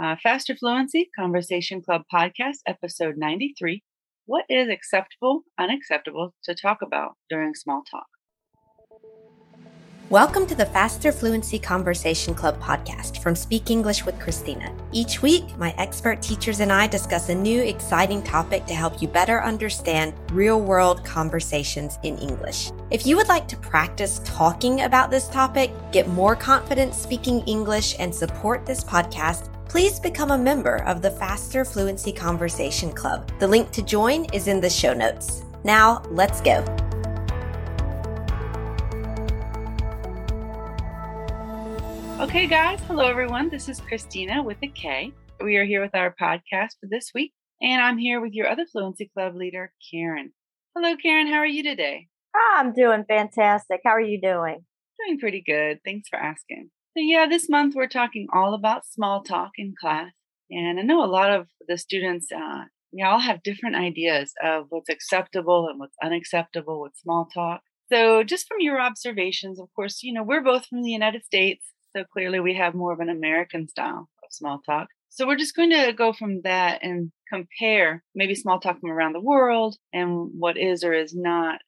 Uh, Faster Fluency Conversation Club Podcast, episode 93. What is acceptable, unacceptable to talk about during small talk? Welcome to the Faster Fluency Conversation Club podcast from Speak English with Christina. Each week, my expert teachers and I discuss a new exciting topic to help you better understand real world conversations in English. If you would like to practice talking about this topic, get more confident speaking English, and support this podcast, please become a member of the Faster Fluency Conversation Club. The link to join is in the show notes. Now, let's go. Okay, guys. Hello, everyone. This is Christina with a K. We are here with our podcast for this week, and I'm here with your other Fluency Club leader, Karen. Hello, Karen. How are you today? Ah, I'm doing fantastic. How are you doing? Doing pretty good. Thanks for asking. Yeah, this month we're talking all about small talk in class. And I know a lot of the students, uh, we all have different ideas of what's acceptable and what's unacceptable with small talk. So, just from your observations, of course, you know, we're both from the United States. So clearly we have more of an American style of small talk. So we're just going to go from that and compare maybe small talk from around the world and what is or is not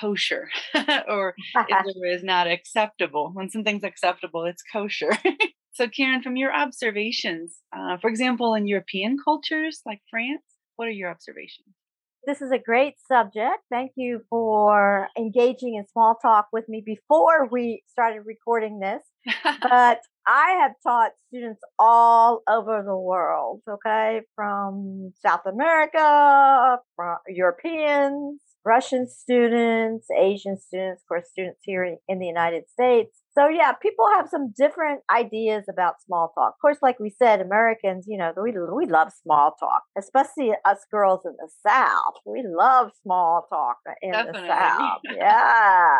kosher or is or is not acceptable. When something's acceptable, it's kosher. so Karen, from your observations, uh, for example, in European cultures like France, what are your observations? This is a great subject. Thank you for engaging in small talk with me before we started recording this. but I have taught students all over the world, okay, from South America, from Europeans, Russian students, Asian students, of course, students here in the United States. So, yeah, people have some different ideas about small talk. Of course, like we said, Americans, you know, we, we love small talk, especially us girls in the South. We love small talk in Definitely. the South. yeah.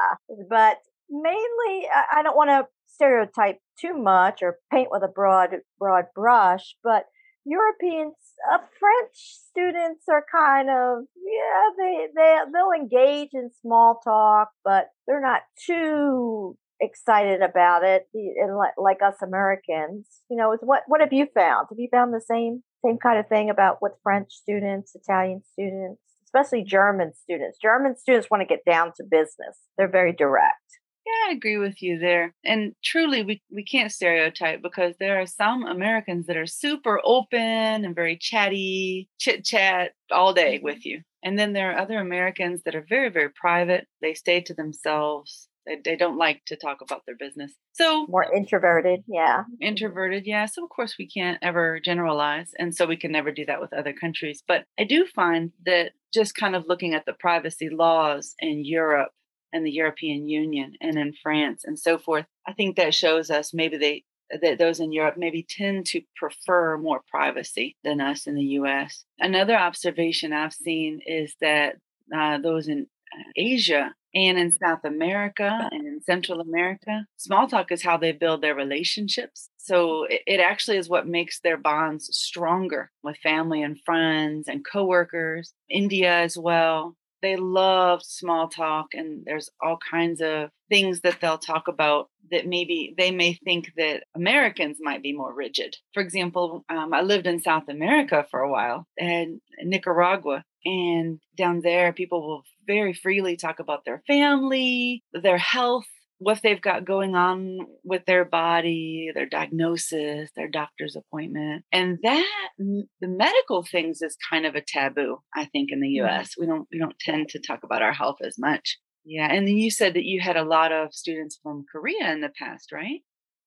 But mainly, I don't want to stereotype too much or paint with a broad, broad brush, but Europeans, uh, French students are kind of yeah they they they'll engage in small talk, but they're not too excited about it. And like, like us Americans, you know, is what what have you found? Have you found the same same kind of thing about with French students, Italian students, especially German students? German students want to get down to business. They're very direct. Yeah, I agree with you there. And truly, we, we can't stereotype because there are some Americans that are super open and very chatty, chit chat all day mm-hmm. with you. And then there are other Americans that are very, very private. They stay to themselves. They, they don't like to talk about their business. So, more introverted. Yeah. Introverted. Yeah. So, of course, we can't ever generalize. And so, we can never do that with other countries. But I do find that just kind of looking at the privacy laws in Europe and the European Union and in France and so forth. I think that shows us maybe they that those in Europe maybe tend to prefer more privacy than us in the US. Another observation I've seen is that uh, those in uh, Asia and in South America and in Central America, small talk is how they build their relationships. So it, it actually is what makes their bonds stronger with family and friends and coworkers. India as well they love small talk and there's all kinds of things that they'll talk about that maybe they may think that Americans might be more rigid. For example, um, I lived in South America for a while and Nicaragua, and down there, people will very freely talk about their family, their health, what they've got going on with their body, their diagnosis, their doctor's appointment. And that the medical things is kind of a taboo, I think, in the mm-hmm. US. We don't we don't tend to talk about our health as much. Yeah. And then you said that you had a lot of students from Korea in the past, right?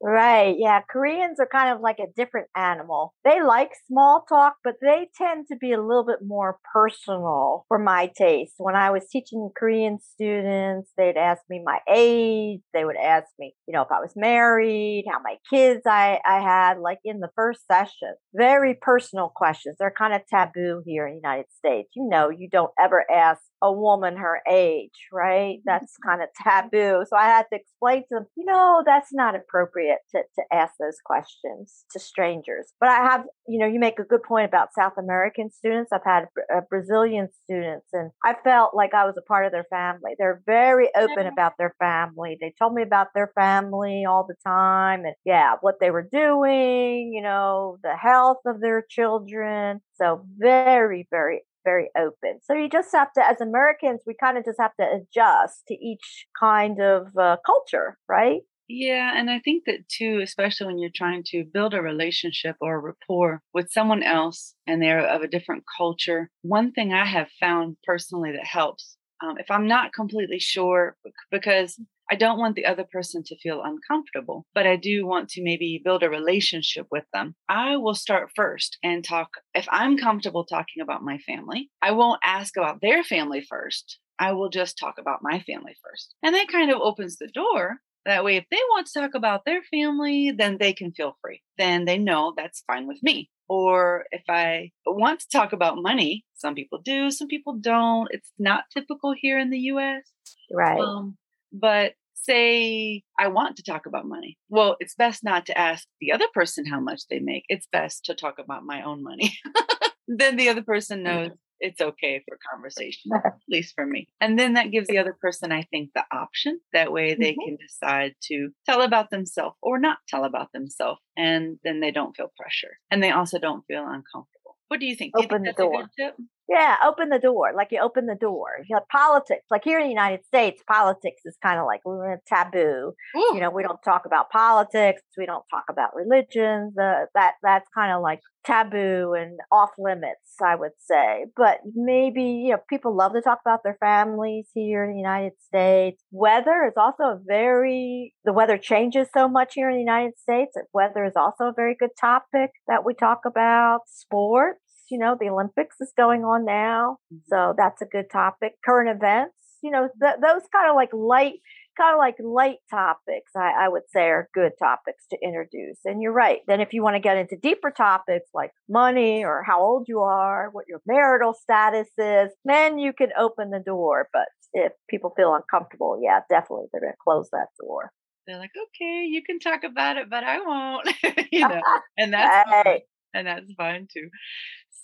Right. Yeah. Koreans are kind of like a different animal. They like small talk, but they tend to be a little bit more personal for my taste. When I was teaching Korean students, they'd ask me my age. They would ask me, you know, if I was married, how many kids I, I had, like in the first session. Very personal questions. They're kind of taboo here in the United States. You know, you don't ever ask a woman her age, right? That's kind of taboo. So I had to explain to them, you know, that's not appropriate to, to ask those questions to strangers. But I have, you know, you make a good point about South American students. I've had uh, Brazilian students, and I felt like I was a part of their family. They're very open about their family. They told me about their family all the time and, yeah, what they were doing, you know, the health of their children. So very, very very open. So you just have to, as Americans, we kind of just have to adjust to each kind of uh, culture, right? Yeah, and I think that too, especially when you're trying to build a relationship or a rapport with someone else and they're of a different culture, one thing I have found personally that helps, um, if I'm not completely sure, because I don't want the other person to feel uncomfortable, but I do want to maybe build a relationship with them. I will start first and talk. If I'm comfortable talking about my family, I won't ask about their family first. I will just talk about my family first. And that kind of opens the door. That way, if they want to talk about their family, then they can feel free. Then they know that's fine with me. Or if I want to talk about money, some people do, some people don't. It's not typical here in the US. Right. Um, but say I want to talk about money. Well, it's best not to ask the other person how much they make. It's best to talk about my own money. then the other person knows it's okay for conversation, at least for me. And then that gives the other person, I think, the option. That way they mm-hmm. can decide to tell about themselves or not tell about themselves. And then they don't feel pressure. And they also don't feel uncomfortable. What do you think? Open do you think the door. Yeah, open the door. Like you open the door. You know, politics. Like here in the United States, politics is kind of like taboo. Ooh. You know, we don't talk about politics. We don't talk about religions. Uh, that that's kind of like taboo and off limits, I would say. But maybe you know, people love to talk about their families here in the United States. Weather is also a very the weather changes so much here in the United States. Weather is also a very good topic that we talk about. Sports you know, the Olympics is going on now. Mm-hmm. So that's a good topic. Current events, you know, th- those kind of like light, kind of like light topics, I, I would say are good topics to introduce. And you're right. Then if you want to get into deeper topics like money or how old you are, what your marital status is, then you can open the door. But if people feel uncomfortable, yeah, definitely they're going to close that door they're like, okay, you can talk about it, but I won't, you know, and that's and that's fine too.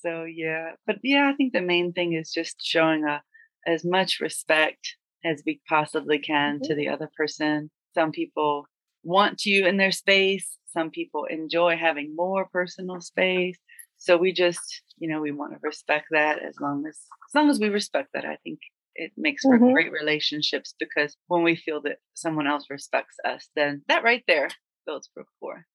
So yeah, but yeah, I think the main thing is just showing a as much respect as we possibly can mm-hmm. to the other person. Some people want you in their space. Some people enjoy having more personal space. So we just, you know, we want to respect that as long as as long as we respect that, I think it makes for mm-hmm. great relationships because when we feel that someone else respects us, then that right there builds rapport.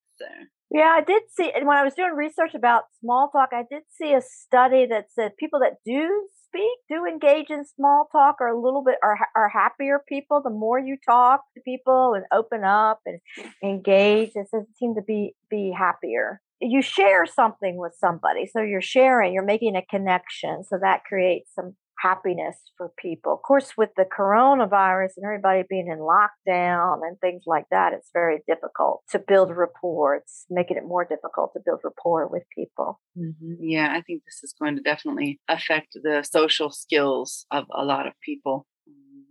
Yeah, I did see, and when I was doing research about small talk, I did see a study that said people that do speak, do engage in small talk, are a little bit are are happier people. The more you talk to people and open up and engage, it seem to be be happier. You share something with somebody, so you're sharing, you're making a connection, so that creates some happiness for people. Of course, with the coronavirus and everybody being in lockdown and things like that, it's very difficult to build rapport. It's making it more difficult to build rapport with people. Mm-hmm. Yeah, I think this is going to definitely affect the social skills of a lot of people.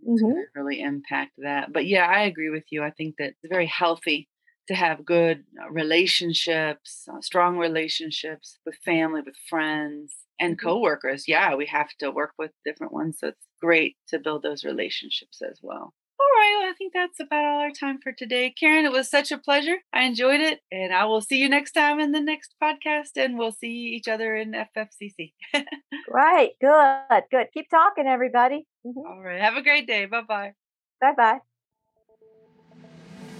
It's mm-hmm. really impact that. But yeah, I agree with you. I think that it's very healthy to have good uh, relationships, uh, strong relationships with family, with friends, and mm-hmm. coworkers. Yeah, we have to work with different ones. So it's great to build those relationships as well. All right, well, I think that's about all our time for today. Karen, it was such a pleasure. I enjoyed it. And I will see you next time in the next podcast, and we'll see each other in FFCC. right. Good. Good. Keep talking, everybody. Mm-hmm. All right. Have a great day. Bye bye. Bye bye.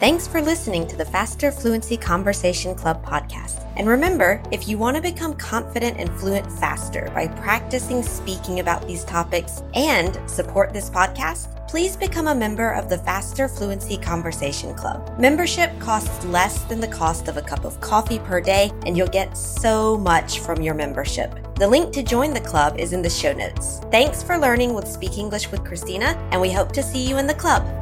Thanks for listening to the Faster Fluency Conversation Club podcast. And remember, if you want to become confident and fluent faster by practicing speaking about these topics and support this podcast, please become a member of the Faster Fluency Conversation Club. Membership costs less than the cost of a cup of coffee per day, and you'll get so much from your membership. The link to join the club is in the show notes. Thanks for learning with Speak English with Christina, and we hope to see you in the club.